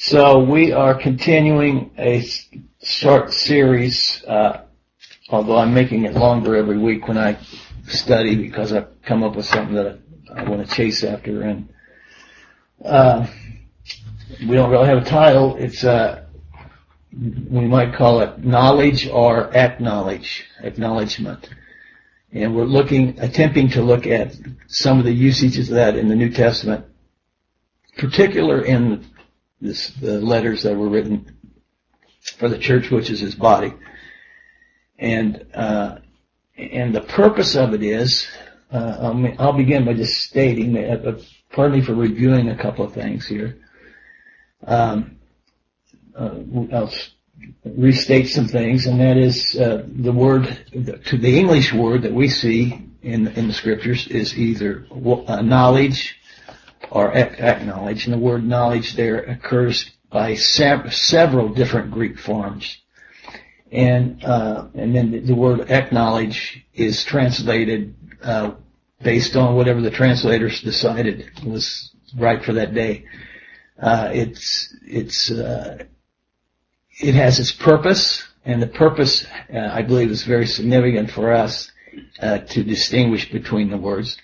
So we are continuing a short series, uh, although I'm making it longer every week when I study because I've come up with something that I, I want to chase after and, uh, we don't really have a title. It's, uh, we might call it knowledge or acknowledge, acknowledgement. And we're looking, attempting to look at some of the usages of that in the New Testament, particular in this, the letters that were written for the church, which is his body. And, uh, and the purpose of it is, uh, I'll, I'll, begin by just stating that, uh, pardon me for reviewing a couple of things here. Um, uh, I'll restate some things, and that is uh, the word to the English word that we see in in the scriptures is either uh, knowledge or acknowledge, and the word knowledge there occurs by several different Greek forms. And, uh, and then the, word acknowledge is translated, uh, based on whatever the translators decided was right for that day. Uh, it's, it's, uh, it has its purpose, and the purpose, uh, I believe, is very significant for us, uh, to distinguish between the words.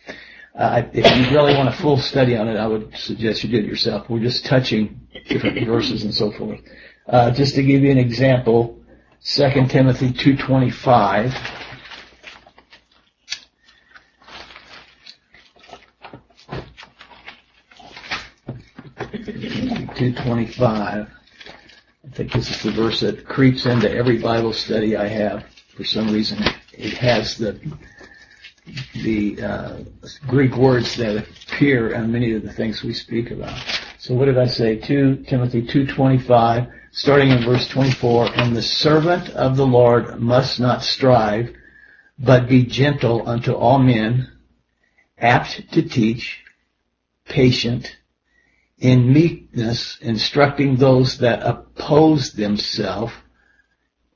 If you really want a full study on it, I would suggest you do it yourself. We're just touching different verses and so forth. Uh, just to give you an example, 2 Timothy 2.25. Two twenty-five. I think this is the verse that creeps into every Bible study I have. For some reason, it has the the uh, Greek words that appear on many of the things we speak about. So what did I say? 2 Timothy 2.25, starting in verse 24, And the servant of the Lord must not strive, but be gentle unto all men, apt to teach, patient, in meekness, instructing those that oppose themselves.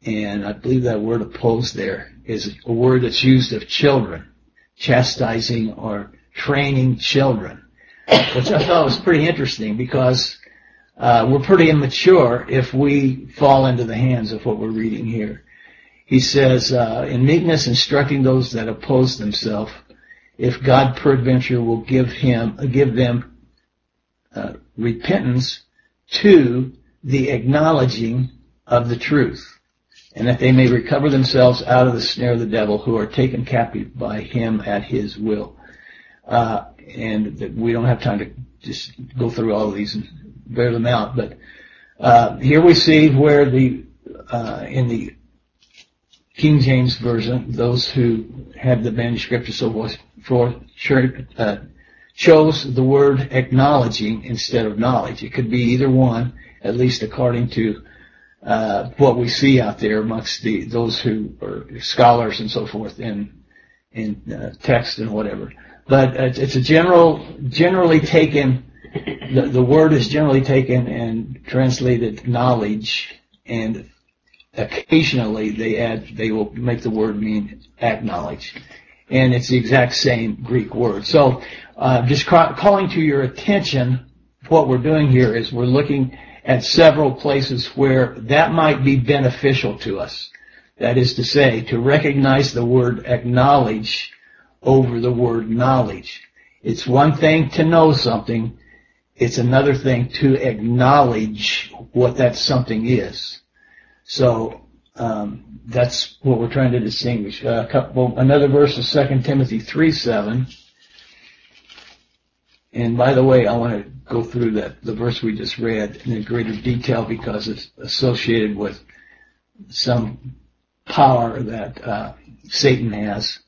And I believe that word oppose there is a word that's used of children chastising or training children, which I thought was pretty interesting because uh, we're pretty immature if we fall into the hands of what we're reading here. He says, uh, in meekness instructing those that oppose themselves, if God peradventure will give him, give them uh, repentance to the acknowledging of the truth and that they may recover themselves out of the snare of the devil who are taken captive by him at his will. Uh, and we don't have time to just go through all of these and bear them out, but uh, here we see where the uh, in the King James version, those who have the manuscript or so forth uh, chose the word acknowledging instead of knowledge. It could be either one, at least according to uh, what we see out there amongst the those who are scholars and so forth in in uh, text and whatever. But it's a general, generally taken. The, the word is generally taken and translated knowledge, and occasionally they add they will make the word mean acknowledge, and it's the exact same Greek word. So, uh, just ca- calling to your attention, what we're doing here is we're looking at several places where that might be beneficial to us. That is to say, to recognize the word acknowledge over the word knowledge. It's one thing to know something. It's another thing to acknowledge what that something is. So, um, that's what we're trying to distinguish. Uh, couple, another verse is 2 Timothy 3, 7. And by the way, I want to go through that the verse we just read in greater detail because it's associated with some power that uh, Satan has,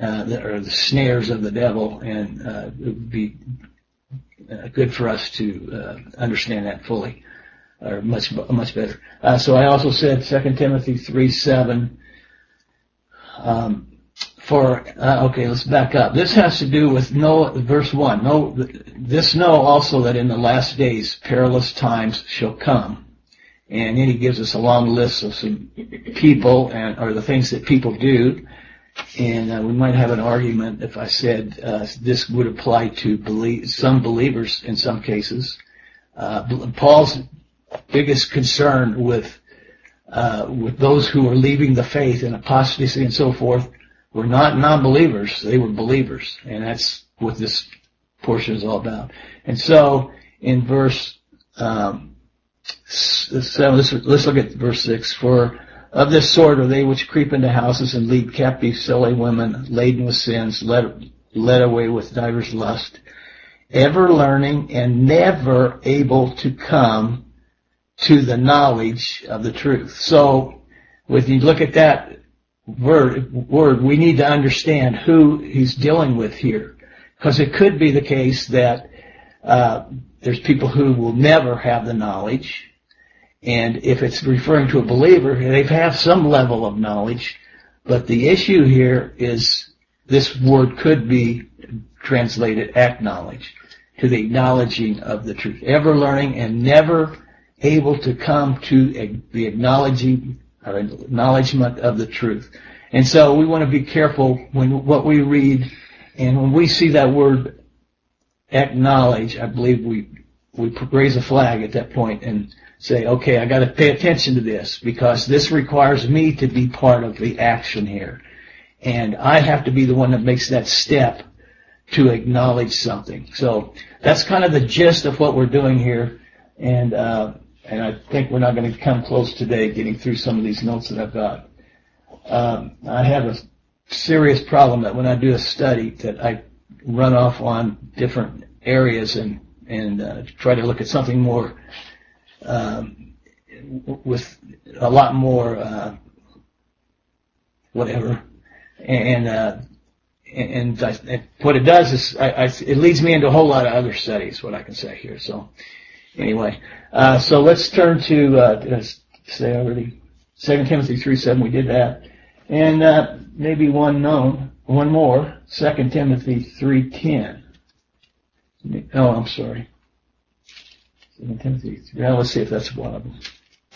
uh, that are the snares of the devil, and uh, it would be uh, good for us to uh, understand that fully, or much much better. Uh, so I also said 2 Timothy three seven. Um, for, uh, okay, let's back up. This has to do with no, verse 1. No, this know also that in the last days perilous times shall come. And then he gives us a long list of some people and, or the things that people do. And uh, we might have an argument if I said uh, this would apply to believe, some believers in some cases. Uh, Paul's biggest concern with uh, with those who are leaving the faith and apostasy and so forth were not non-believers; they were believers, and that's what this portion is all about. And so, in verse um, seven, let's, let's look at verse six. For of this sort are they which creep into houses and lead captive silly women laden with sins, led, led away with divers lust, ever learning and never able to come to the knowledge of the truth. So, when you look at that word, word, we need to understand who he's dealing with here. Because it could be the case that uh, there's people who will never have the knowledge, and if it's referring to a believer, they have some level of knowledge. But the issue here is this word could be translated acknowledge, to the acknowledging of the truth, ever learning and never able to come to the acknowledging acknowledgement of the truth. And so we want to be careful when what we read and when we see that word acknowledge, I believe we we raise a flag at that point and say, okay, I got to pay attention to this because this requires me to be part of the action here. And I have to be the one that makes that step to acknowledge something. So that's kind of the gist of what we're doing here. And, uh, and I think we're not going to come close today getting through some of these notes that I've got. Um, I have a serious problem that when I do a study that I run off on different areas and and uh, try to look at something more um, with a lot more uh, whatever and uh, and, I, what it does is I, I, it leads me into a whole lot of other studies what I can say here so anyway uh, so let's turn to uh, I say already Second Timothy three seven we did that and uh, maybe one known one more Second Timothy 3.10. Oh, I'm sorry. Second Timothy. Well, let's see if that's one of them.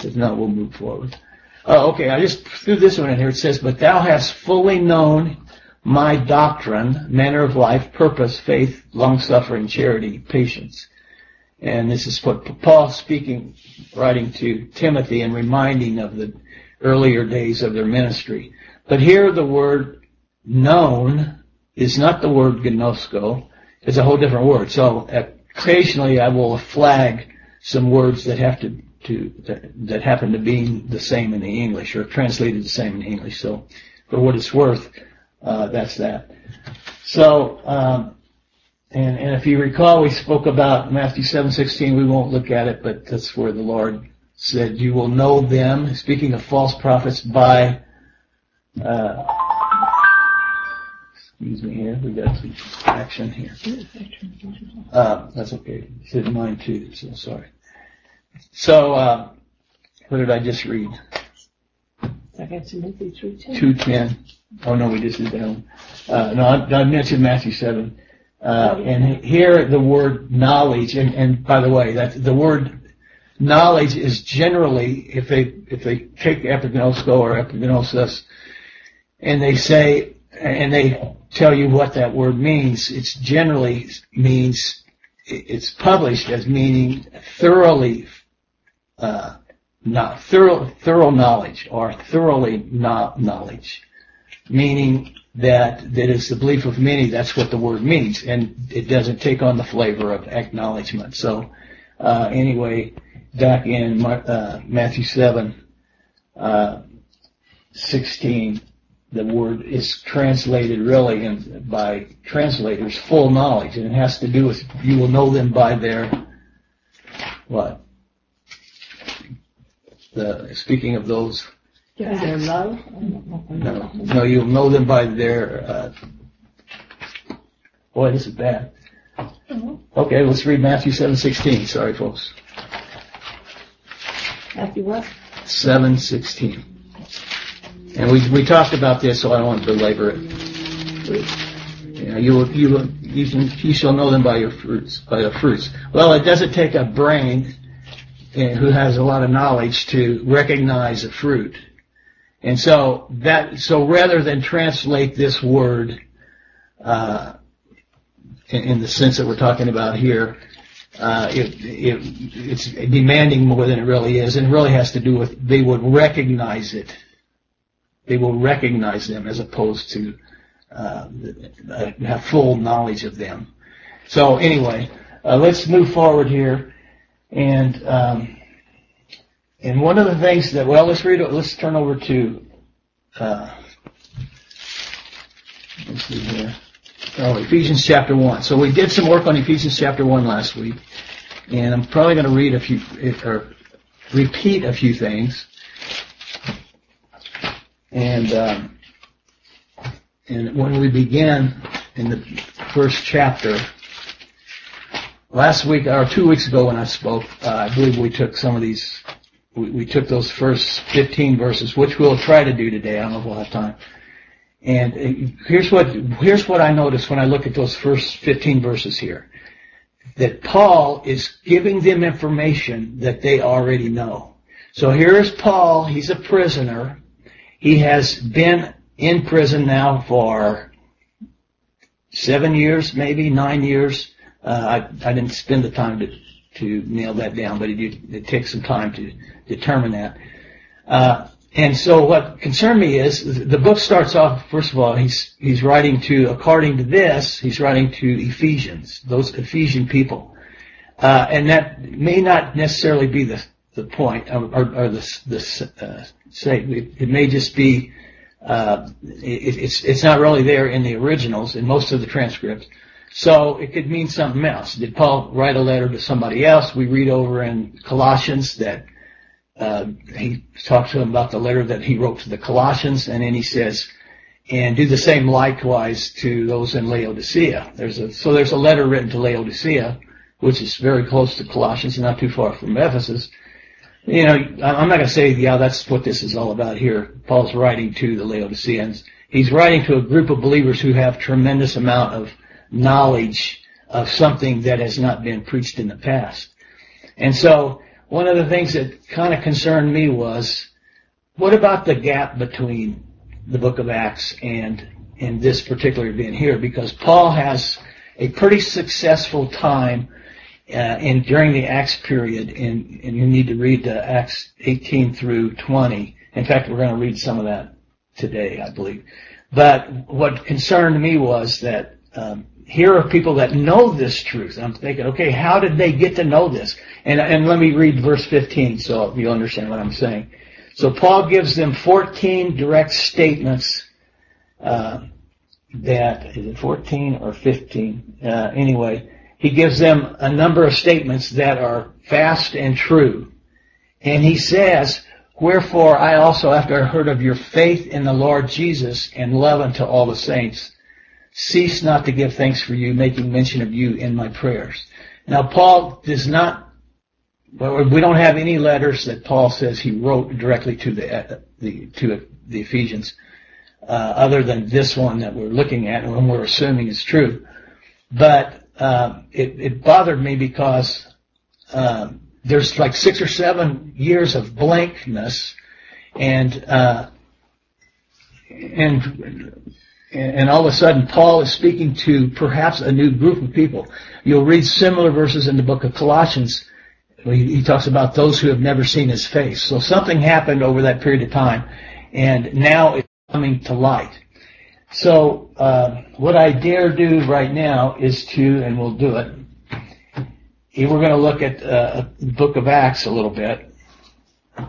If not, we'll move forward. Oh, okay. I just threw this one in here. It says, "But thou hast fully known my doctrine, manner of life, purpose, faith, long suffering, charity, patience." And this is what Paul speaking, writing to Timothy and reminding of the earlier days of their ministry. But here the word known is not the word gnosko. It's a whole different word. So occasionally I will flag some words that have to, to that, that happen to be the same in the English or translated the same in English. So for what it's worth, uh, that's that. So, um, and, and if you recall, we spoke about Matthew 7:16. We won't look at it, but that's where the Lord said, "You will know them." Speaking of false prophets, by uh, excuse me here. We got some action here. Uh, that's okay. It's in mine too, so sorry. So, uh, what did I just read? Second Timothy 2.10. 2.10. Oh no, we just did that one. Uh, no, I, I mentioned Matthew 7. Uh, and here the word knowledge, and, and by the way, the word knowledge is generally, if they, if they take epignosko or epignosis, and they say, and they tell you what that word means. It's generally means it's published as meaning thoroughly, uh, not thorough, thorough knowledge or thoroughly not knowledge, meaning that that is the belief of many. That's what the word means, and it doesn't take on the flavor of acknowledgement. So, uh, anyway, back in uh, Matthew seven, uh, sixteen the word is translated really in, by translators full knowledge, and it has to do with you will know them by their what? The speaking of those. Yeah, their love. No, no, you'll know them by their. Uh, boy, this is bad. Okay, let's read Matthew seven sixteen. Sorry, folks. Matthew what? Seven sixteen. And we, we talked about this, so I don't want to belabor it. You know, you will, you will, you, can, you shall know them by your fruits, by the fruits. Well, it doesn't take a brain eh, who has a lot of knowledge to recognize a fruit. And so that, so rather than translate this word, uh, in, in the sense that we're talking about here, uh, it, it, it's demanding more than it really is, and it really has to do with they would recognize it. They will recognize them as opposed to uh, have full knowledge of them. So anyway, uh, let's move forward here, and um, and one of the things that well, let's read. Let's turn over to. Uh, let's see here. Oh, Ephesians chapter 1. So we did some work on Ephesians chapter 1 last week, and I'm probably going to read a few, or repeat a few things. And, um, and when we began in the first chapter, last week, or two weeks ago when I spoke, uh, I believe we took some of these, we, we took those first 15 verses, which we'll try to do today. I don't know if we'll have time and uh, here's what, here's what I notice when I look at those first 15 verses here. That Paul is giving them information that they already know. So here is Paul, he's a prisoner. He has been in prison now for seven years, maybe nine years. Uh, I, I didn't spend the time to, to nail that down, but it, it takes some time to determine that. Uh, and so what concerned me is the book starts off, first of all, he's, he's writing to, according to this, he's writing to Ephesians, those Ephesian people. Uh, and that may not necessarily be the, the point, or, or, the, the uh, say, it, it, may just be, uh, it, it's, it's not really there in the originals, in most of the transcripts. So it could mean something else. Did Paul write a letter to somebody else? We read over in Colossians that uh, he talks to them about the letter that he wrote to the Colossians, and then he says, and do the same likewise to those in Laodicea. There's a, so there's a letter written to Laodicea, which is very close to Colossians, not too far from Ephesus. You know, I'm not going to say, yeah, that's what this is all about here. Paul's writing to the Laodiceans. He's writing to a group of believers who have tremendous amount of knowledge of something that has not been preached in the past. And so, one of the things that kind of concerned me was, what about the gap between the book of Acts and, and this particular event here? Because Paul has a pretty successful time uh, in during the Acts period, and, and you need to read the Acts 18 through 20. In fact, we're going to read some of that today, I believe. But what concerned me was that um, here are people that know this truth. I'm thinking, okay, how did they get to know this? And, and let me read verse 15 so you understand what I'm saying. So Paul gives them 14 direct statements, uh, that, is it 14 or 15? Uh, anyway, he gives them a number of statements that are fast and true. And he says, Wherefore I also, after I heard of your faith in the Lord Jesus and love unto all the saints, cease not to give thanks for you, making mention of you in my prayers. Now, Paul does not, well, we don't have any letters that Paul says he wrote directly to the, the to the Ephesians, uh, other than this one that we're looking at and we're assuming is true. But uh, it, it, bothered me because uh, there's like six or seven years of blankness, and uh, and and all of a sudden Paul is speaking to perhaps a new group of people. You'll read similar verses in the book of Colossians. He talks about those who have never seen his face. So something happened over that period of time, and now it's coming to light. So uh, what I dare do right now is to, and we'll do it. We're going to look at uh, the book of Acts a little bit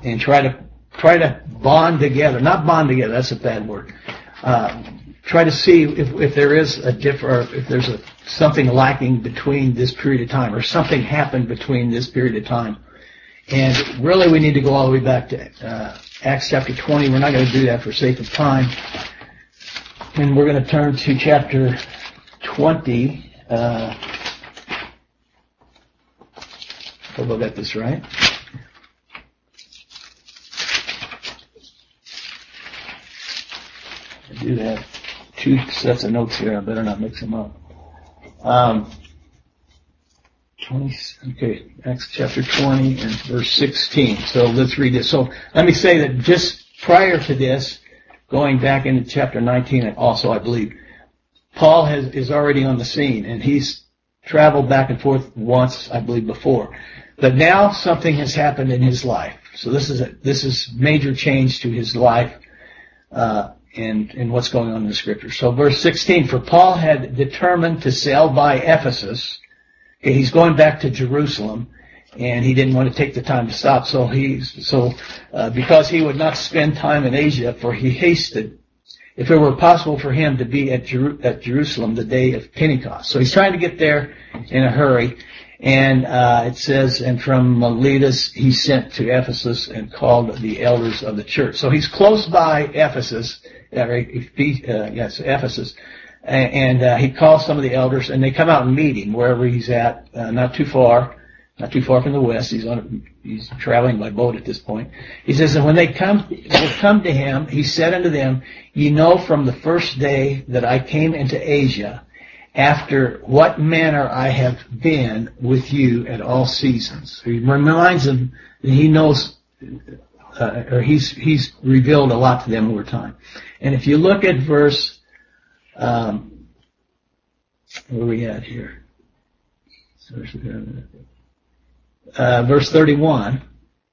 and try to try to bond together. Not bond together. That's a bad word. Uh, try to see if, if there is a diff or if there's a something lacking between this period of time or something happened between this period of time. And really we need to go all the way back to uh, Acts chapter 20. We're not going to do that for sake of time. And we're going to turn to chapter 20. Uh, hope I got this right. Do that two sets of notes here. I better not mix them up. Um, 20, okay, Acts chapter 20 and verse 16. So let's read this. So let me say that just prior to this, going back into chapter 19 and also I believe, Paul has, is already on the scene and he's traveled back and forth once, I believe, before. But now something has happened in his life. So this is a, this is major change to his life, uh, and, and what's going on in the scripture. So verse 16, for Paul had determined to sail by Ephesus. Okay, he's going back to Jerusalem and he didn't want to take the time to stop. So he, so, uh, because he would not spend time in Asia, for he hasted, if it were possible for him to be at, Jeru- at Jerusalem the day of Pentecost. So he's trying to get there in a hurry. And uh, it says, and from Miletus he sent to Ephesus and called the elders of the church. So he's close by Ephesus, yes, Ephesus, and uh, he calls some of the elders, and they come out and meet him wherever he's at, uh, not too far not too far from the west. He's on, he's traveling by boat at this point. He says, and when they come, come to him, he said unto them, ye know from the first day that I came into Asia, after what manner I have been with you at all seasons. He reminds them that he knows, uh, or he's, he's revealed a lot to them over time. And if you look at verse, um, where are we at here? uh, verse 31,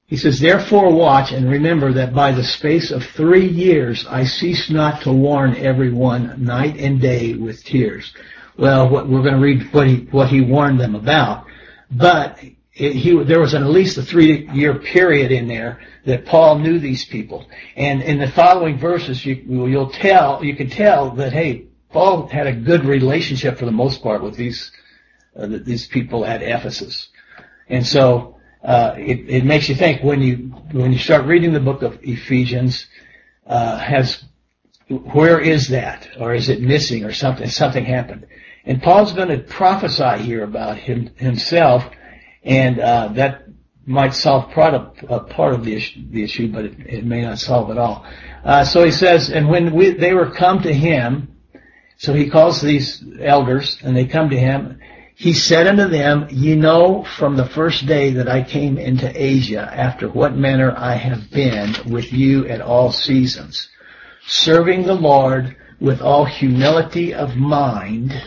he says, Therefore watch and remember that by the space of three years I cease not to warn everyone night and day with tears. Well, what, we're going to read what he, what he warned them about. But it, he, there was at least a three year period in there that Paul knew these people. And in the following verses, you, you'll tell, you can tell that, hey, Paul had a good relationship for the most part with these, uh, these people at Ephesus. And so uh, it, it makes you think when you when you start reading the book of Ephesians, uh, has where is that, or is it missing, or something? Something happened, and Paul's going to prophesy here about him himself, and uh, that might solve part of uh, part of the issue, the issue, but it, it may not solve it all. Uh, so he says, and when we, they were come to him, so he calls these elders, and they come to him, he said unto them, Ye know from the first day that I came into Asia, after what manner I have been with you at all seasons, serving the Lord with all humility of mind,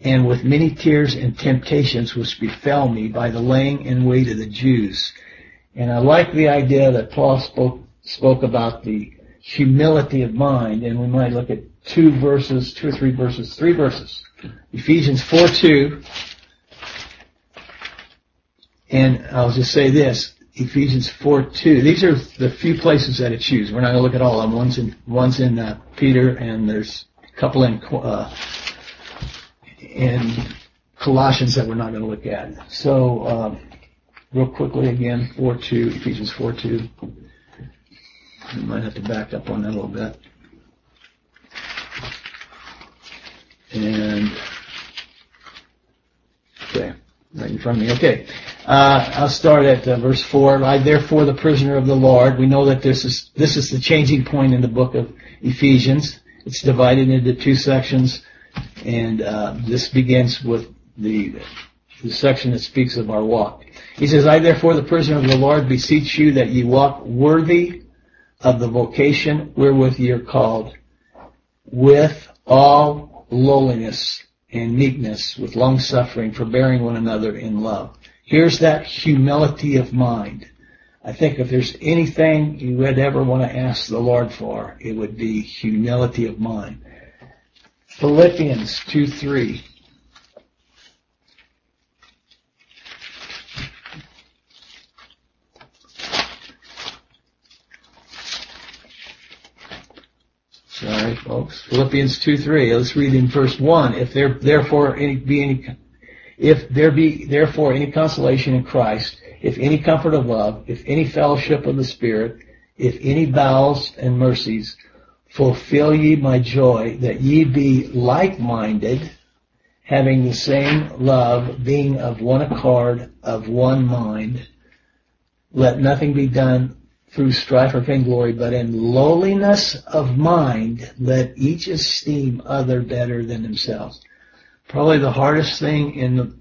and with many tears and temptations which befell me by the laying in wait of the Jews. And I like the idea that Paul spoke, spoke about the humility of mind, and we might look at two verses, two or three verses, three verses. Ephesians 4 2. And I'll just say this. Ephesians 4 2. These are the few places that it chooses. We're not going to look at all of them. One's in, one's in uh, Peter, and there's a couple in, uh, in Colossians that we're not going to look at. So, uh, real quickly again, 4 2, Ephesians 4 2. We might have to back up on that a little bit. And okay, right in front of me. Okay, uh, I'll start at uh, verse four. I therefore, the prisoner of the Lord. We know that this is this is the changing point in the book of Ephesians. It's divided into two sections, and uh, this begins with the the section that speaks of our walk. He says, I therefore, the prisoner of the Lord, beseech you that ye walk worthy of the vocation wherewith ye are called, with all lowliness and meekness with long suffering, forbearing one another in love. Here's that humility of mind. I think if there's anything you would ever want to ask the Lord for, it would be humility of mind. Philippians 2 3. Sorry, folks. Philippians 2, 3. Let's read in verse 1. If there therefore any, be any, if there be therefore any consolation in Christ, if any comfort of love, if any fellowship of the Spirit, if any bowels and mercies, fulfill ye my joy, that ye be like-minded, having the same love, being of one accord, of one mind. Let nothing be done through strife or vainglory, but in lowliness of mind, let each esteem other better than themselves. Probably the hardest thing in the,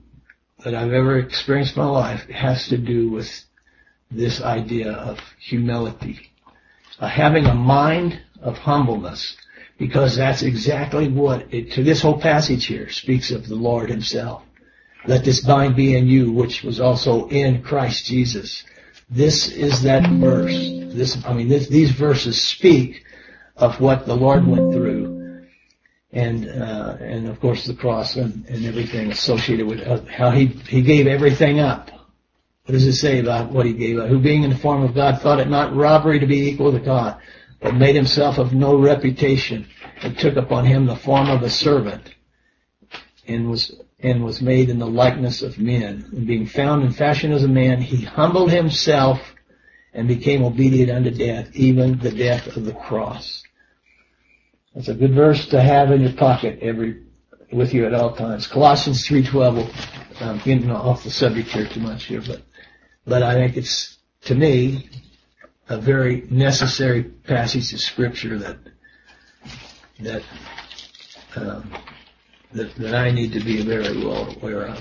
that I've ever experienced in my life has to do with this idea of humility. Uh, having a mind of humbleness, because that's exactly what it, to this whole passage here speaks of the Lord himself. let this mind be in you, which was also in Christ Jesus. This is that verse. This, I mean, this, these verses speak of what the Lord went through, and uh, and of course the cross and, and everything associated with uh, how he he gave everything up. What does it say about what he gave up? Who being in the form of God thought it not robbery to be equal to God, but made himself of no reputation, and took upon him the form of a servant, and was and was made in the likeness of men. And being found in fashion as a man, he humbled himself and became obedient unto death, even the death of the cross. That's a good verse to have in your pocket every with you at all times. Colossians three twelve. I'm getting off the subject here too much here, but but I think it's to me a very necessary passage of scripture that that um, that, that I need to be very well aware of.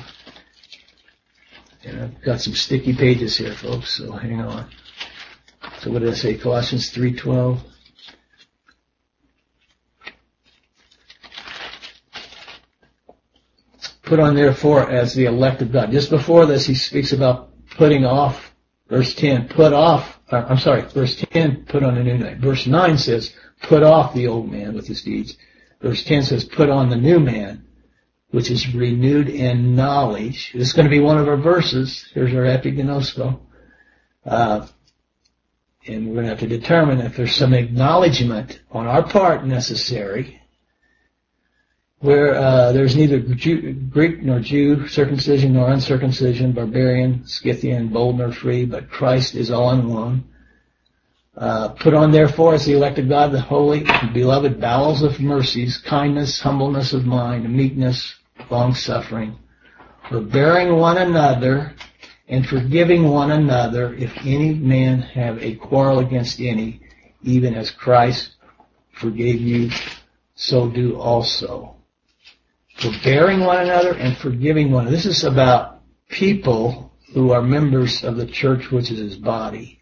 And I've got some sticky pages here, folks, so hang on. So what did I say? Colossians 3.12. Put on therefore as the elect of God. Just before this, he speaks about putting off, verse 10, put off, uh, I'm sorry, verse 10, put on a new man. Verse 9 says, put off the old man with his deeds. Verse 10 says, put on the new man, which is renewed in knowledge. This is going to be one of our verses. Here's our epiginosko. Uh, and we're going to have to determine if there's some acknowledgement on our part necessary where uh, there's neither Jew, Greek nor Jew, circumcision nor uncircumcision, barbarian, Scythian, bold nor free, but Christ is all in one. Uh, put on therefore as the elect of God, the holy, beloved bowels of mercies, kindness, humbleness of mind, meekness, long suffering, forbearing one another, and forgiving one another, if any man have a quarrel against any, even as Christ forgave you, so do also forbearing one another and forgiving one another. This is about people who are members of the church, which is his body.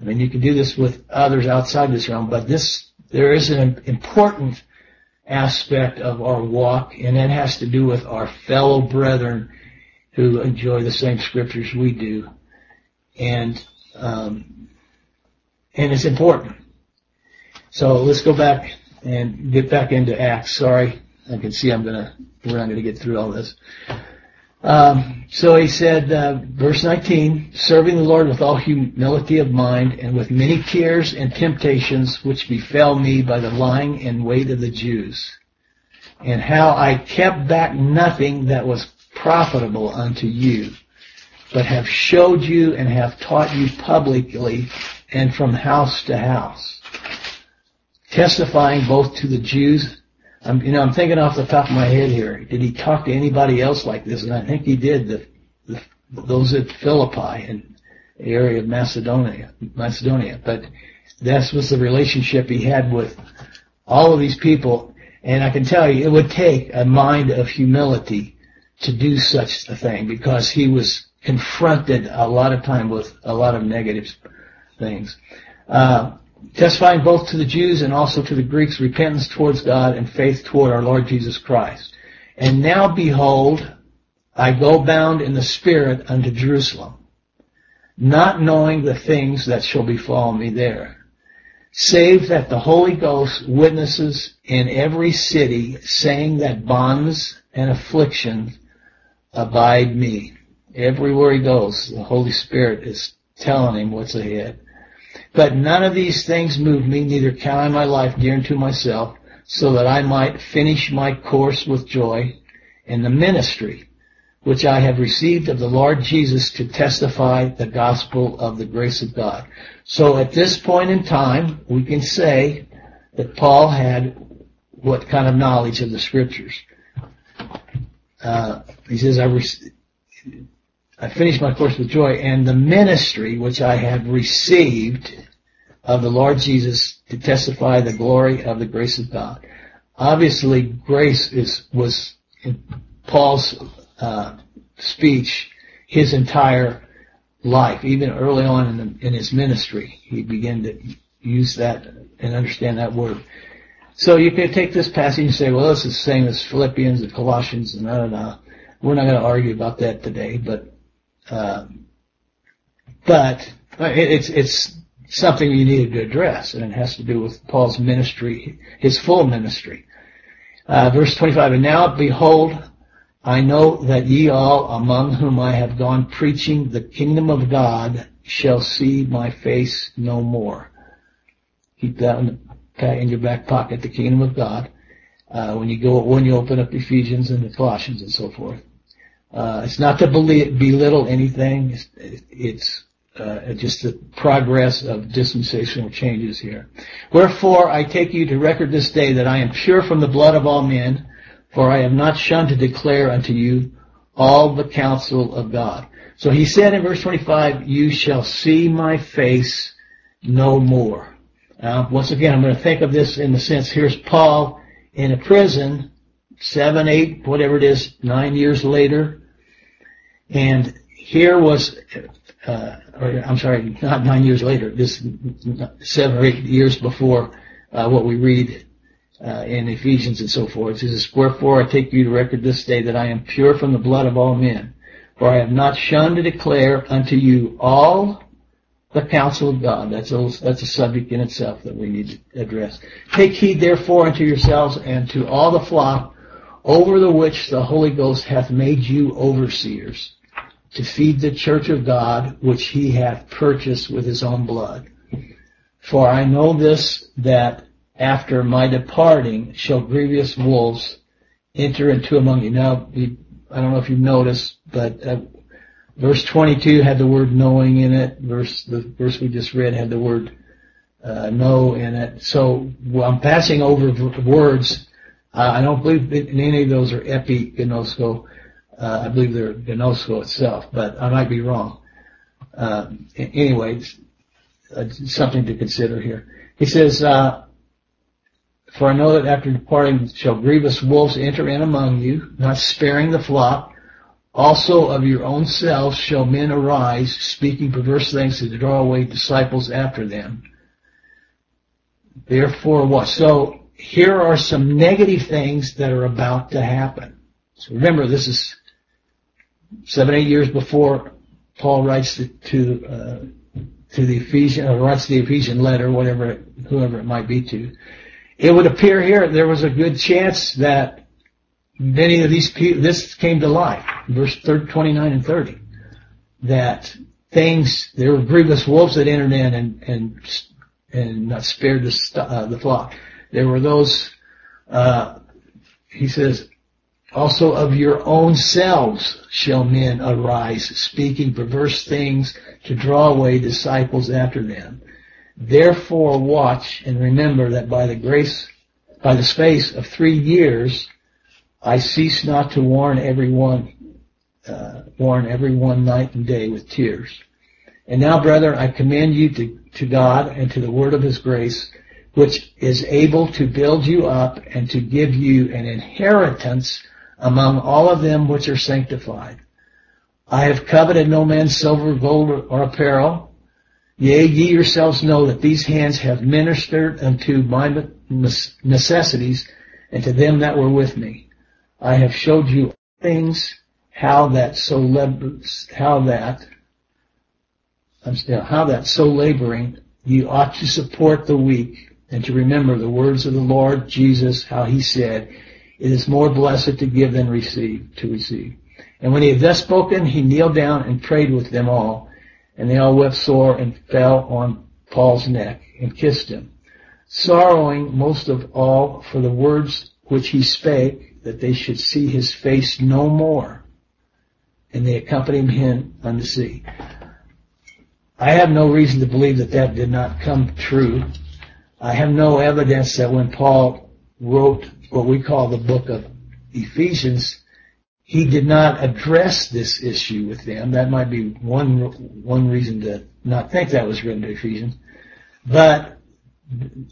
I mean, you can do this with others outside this realm, but this, there is an important aspect of our walk, and that has to do with our fellow brethren who enjoy the same scriptures we do. And, um, and it's important. So let's go back and get back into Acts. Sorry. I can see I'm gonna, we're not gonna get through all this. Um, so he said, uh, verse 19, serving the Lord with all humility of mind and with many tears and temptations which befell me by the lying and wait of the Jews, and how I kept back nothing that was profitable unto you, but have showed you and have taught you publicly and from house to house, testifying both to the Jews I'm, you know, I'm thinking off the top of my head here. Did he talk to anybody else like this? And I think he did. The, the those at Philippi and the area of Macedonia, Macedonia. But that was the relationship he had with all of these people. And I can tell you, it would take a mind of humility to do such a thing because he was confronted a lot of time with a lot of negative things. Uh, testifying both to the Jews and also to the Greeks repentance towards God and faith toward our Lord Jesus Christ. And now behold, I go bound in the Spirit unto Jerusalem, not knowing the things that shall befall me there, save that the Holy Ghost witnesses in every city, saying that bonds and afflictions abide me. Everywhere he goes, the Holy Spirit is telling him what's ahead. But none of these things move me, neither count I my life dear unto myself, so that I might finish my course with joy in the ministry which I have received of the Lord Jesus to testify the gospel of the grace of God. So at this point in time, we can say that Paul had what kind of knowledge of the scriptures. Uh, he says, I, re- I finished my course with joy and the ministry which I have received of the Lord Jesus to testify the glory of the grace of God. Obviously, grace is was in Paul's uh, speech his entire life, even early on in, the, in his ministry. He began to use that and understand that word. So you can take this passage and say, well, this is the same as Philippians and Colossians and da da da. we're not going to argue about that today, but, uh, but it's, it's something you needed to address and it has to do with Paul's ministry, his full ministry. Uh, verse 25, and now behold, I know that ye all among whom I have gone preaching the kingdom of God shall see my face no more. Keep that in your back pocket, the kingdom of God. Uh, when you go, when you open up Ephesians and the Colossians and so forth. Uh, it's not to belittle anything. It's, it's uh, just the progress of dispensational changes here. Wherefore I take you to record this day that I am pure from the blood of all men, for I have not shunned to declare unto you all the counsel of God. So he said in verse 25, you shall see my face no more. Now, once again, I'm going to think of this in the sense, here's Paul in a prison, seven, eight, whatever it is, nine years later, and here was, uh, or I'm sorry, not nine years later, this seven or eight years before uh, what we read uh, in Ephesians and so forth. It says, Wherefore I take you to record this day that I am pure from the blood of all men. For I have not shunned to declare unto you all the counsel of God. That's a, that's a subject in itself that we need to address. Take heed therefore unto yourselves and to all the flock over the which the Holy Ghost hath made you overseers to feed the church of God which he hath purchased with his own blood. For I know this that after my departing shall grievous wolves enter into among you. Now, I don't know if you've noticed, but uh, verse 22 had the word knowing in it. Verse the verse we just read had the word uh, know in it. So well, I'm passing over words. Uh, I don't believe in any of those are epiginosko. Uh, I believe they're gnosko itself, but I might be wrong. Uh, anyway, uh, something to consider here. He says, uh, for I know that after departing shall grievous wolves enter in among you, not sparing the flock. Also of your own selves shall men arise, speaking perverse things to draw away disciples after them. Therefore what? So here are some negative things that are about to happen. So remember, this is seven, eight years before Paul writes to, to, uh, to the Ephesian, or writes the Ephesian letter, whatever, whoever it might be to. It would appear here there was a good chance that many of these people, this came to life, verse 30, 29 and 30, that things, there were grievous wolves that entered in and, and, and not spared the, uh, the flock. There were those, uh, he says, also of your own selves shall men arise, speaking perverse things to draw away disciples after them. Therefore watch and remember that by the grace, by the space of three years, I cease not to warn everyone, uh, warn everyone night and day with tears. And now, brethren, I commend you to, to God and to the word of his grace, which is able to build you up and to give you an inheritance among all of them which are sanctified. I have coveted no man's silver, gold, or apparel. Yea, ye yourselves know that these hands have ministered unto my necessities and to them that were with me. I have showed you things, how that so how that, I'm still, how that so laboring, you ought to support the weak and to remember the words of the Lord Jesus, how he said, it is more blessed to give than receive, to receive. And when he had thus spoken, he kneeled down and prayed with them all. And they all wept sore and fell on Paul's neck and kissed him, sorrowing most of all for the words which he spake, that they should see his face no more. And they accompanied him unto sea. I have no reason to believe that that did not come true. I have no evidence that when Paul wrote what we call the book of Ephesians, he did not address this issue with them. That might be one one reason to not think that was written to Ephesians, but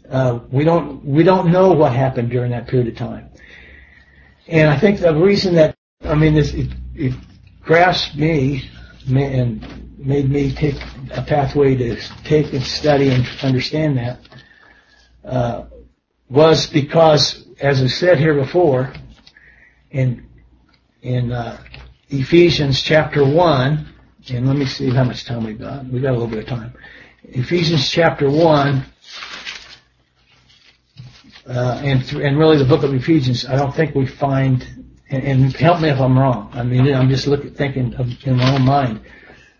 uh, we don't we don't know what happened during that period of time. And I think the reason that I mean this it, it grasped me and made me take a pathway to take and study and understand that uh, was because as I said here before, and in uh, Ephesians chapter 1, and let me see how much time we got. We got a little bit of time. Ephesians chapter 1, uh, and, th- and really the book of Ephesians, I don't think we find, and, and help me if I'm wrong. I mean, I'm just looking, thinking of, in my own mind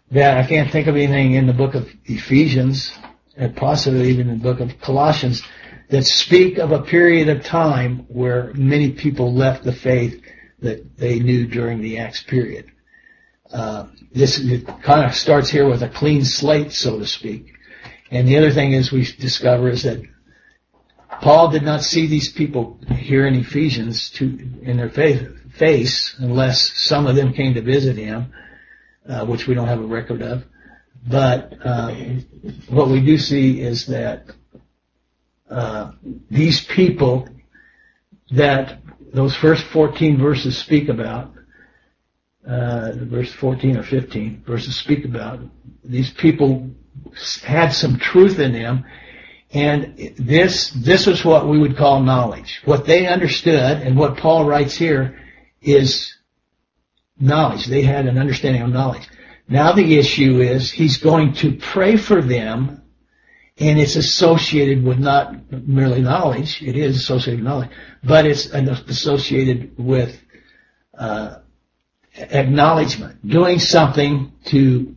that I can't think of anything in the book of Ephesians, and possibly even in the book of Colossians, that speak of a period of time where many people left the faith that they knew during the Acts period. Uh, this kind of starts here with a clean slate, so to speak. And the other thing is we discover is that Paul did not see these people here in Ephesians to, in their faith, face unless some of them came to visit him, uh, which we don't have a record of. But uh, what we do see is that uh, these people that those first 14 verses speak about, uh, verse 14 or 15 verses speak about, these people had some truth in them, and this this is what we would call knowledge. What they understood, and what Paul writes here, is knowledge. They had an understanding of knowledge. Now the issue is he's going to pray for them, and it's associated with not merely knowledge. It is associated with knowledge, but it's associated with uh, acknowledgement, doing something to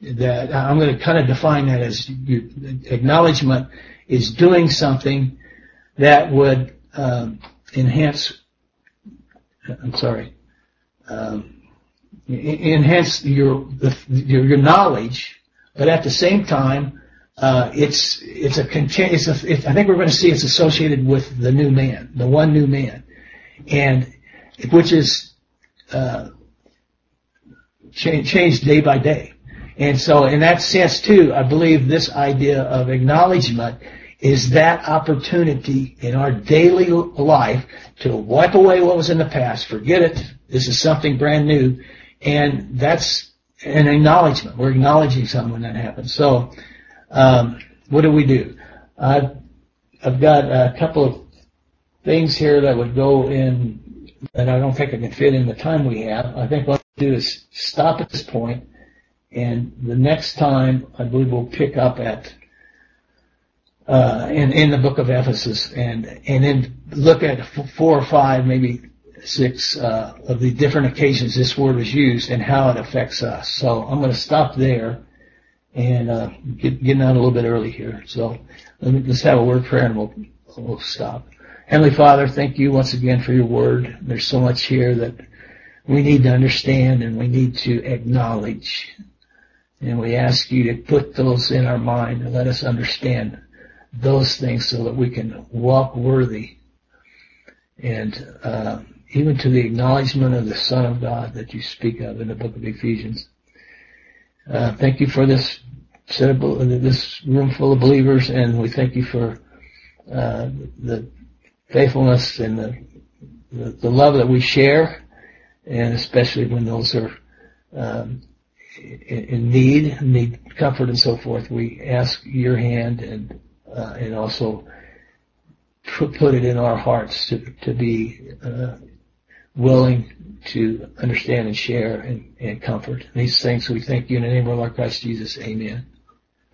that I'm going to kind of define that as acknowledgement is doing something that would um, enhance. I'm sorry. Um, enhance your, your your knowledge, but at the same time, uh, it's it's a. It's I think we're going to see it's associated with the new man, the one new man, and which is uh, changed day by day. And so in that sense too, I believe this idea of acknowledgement is that opportunity in our daily life to wipe away what was in the past, forget it, this is something brand new, and that's an acknowledgement. We're acknowledging something when that happens. So, um, what do we do? I've, I've got a couple of things here that would go in that I don't think I can fit in the time we have. I think what we'll do is stop at this point and the next time, I believe we'll pick up at uh, in in the book of Ephesus, and and then look at four or five, maybe six uh, of the different occasions this word is used and how it affects us. So I'm going to stop there and uh, get, getting out a little bit early here. So let me, let's have a word prayer and we'll we'll stop. Heavenly Father, thank you once again for your word. There's so much here that we need to understand and we need to acknowledge. And we ask you to put those in our mind and let us understand those things so that we can walk worthy and uh, even to the acknowledgement of the Son of God that you speak of in the book of Ephesians. Uh, thank you for this set of, this room full of believers, and we thank you for uh, the faithfulness and the, the, the love that we share, and especially when those are um, in need, need comfort and so forth, we ask your hand and uh, and also put it in our hearts to to be uh, willing to understand and share and, and comfort these things. We thank you in the name of our Lord Christ Jesus. Amen.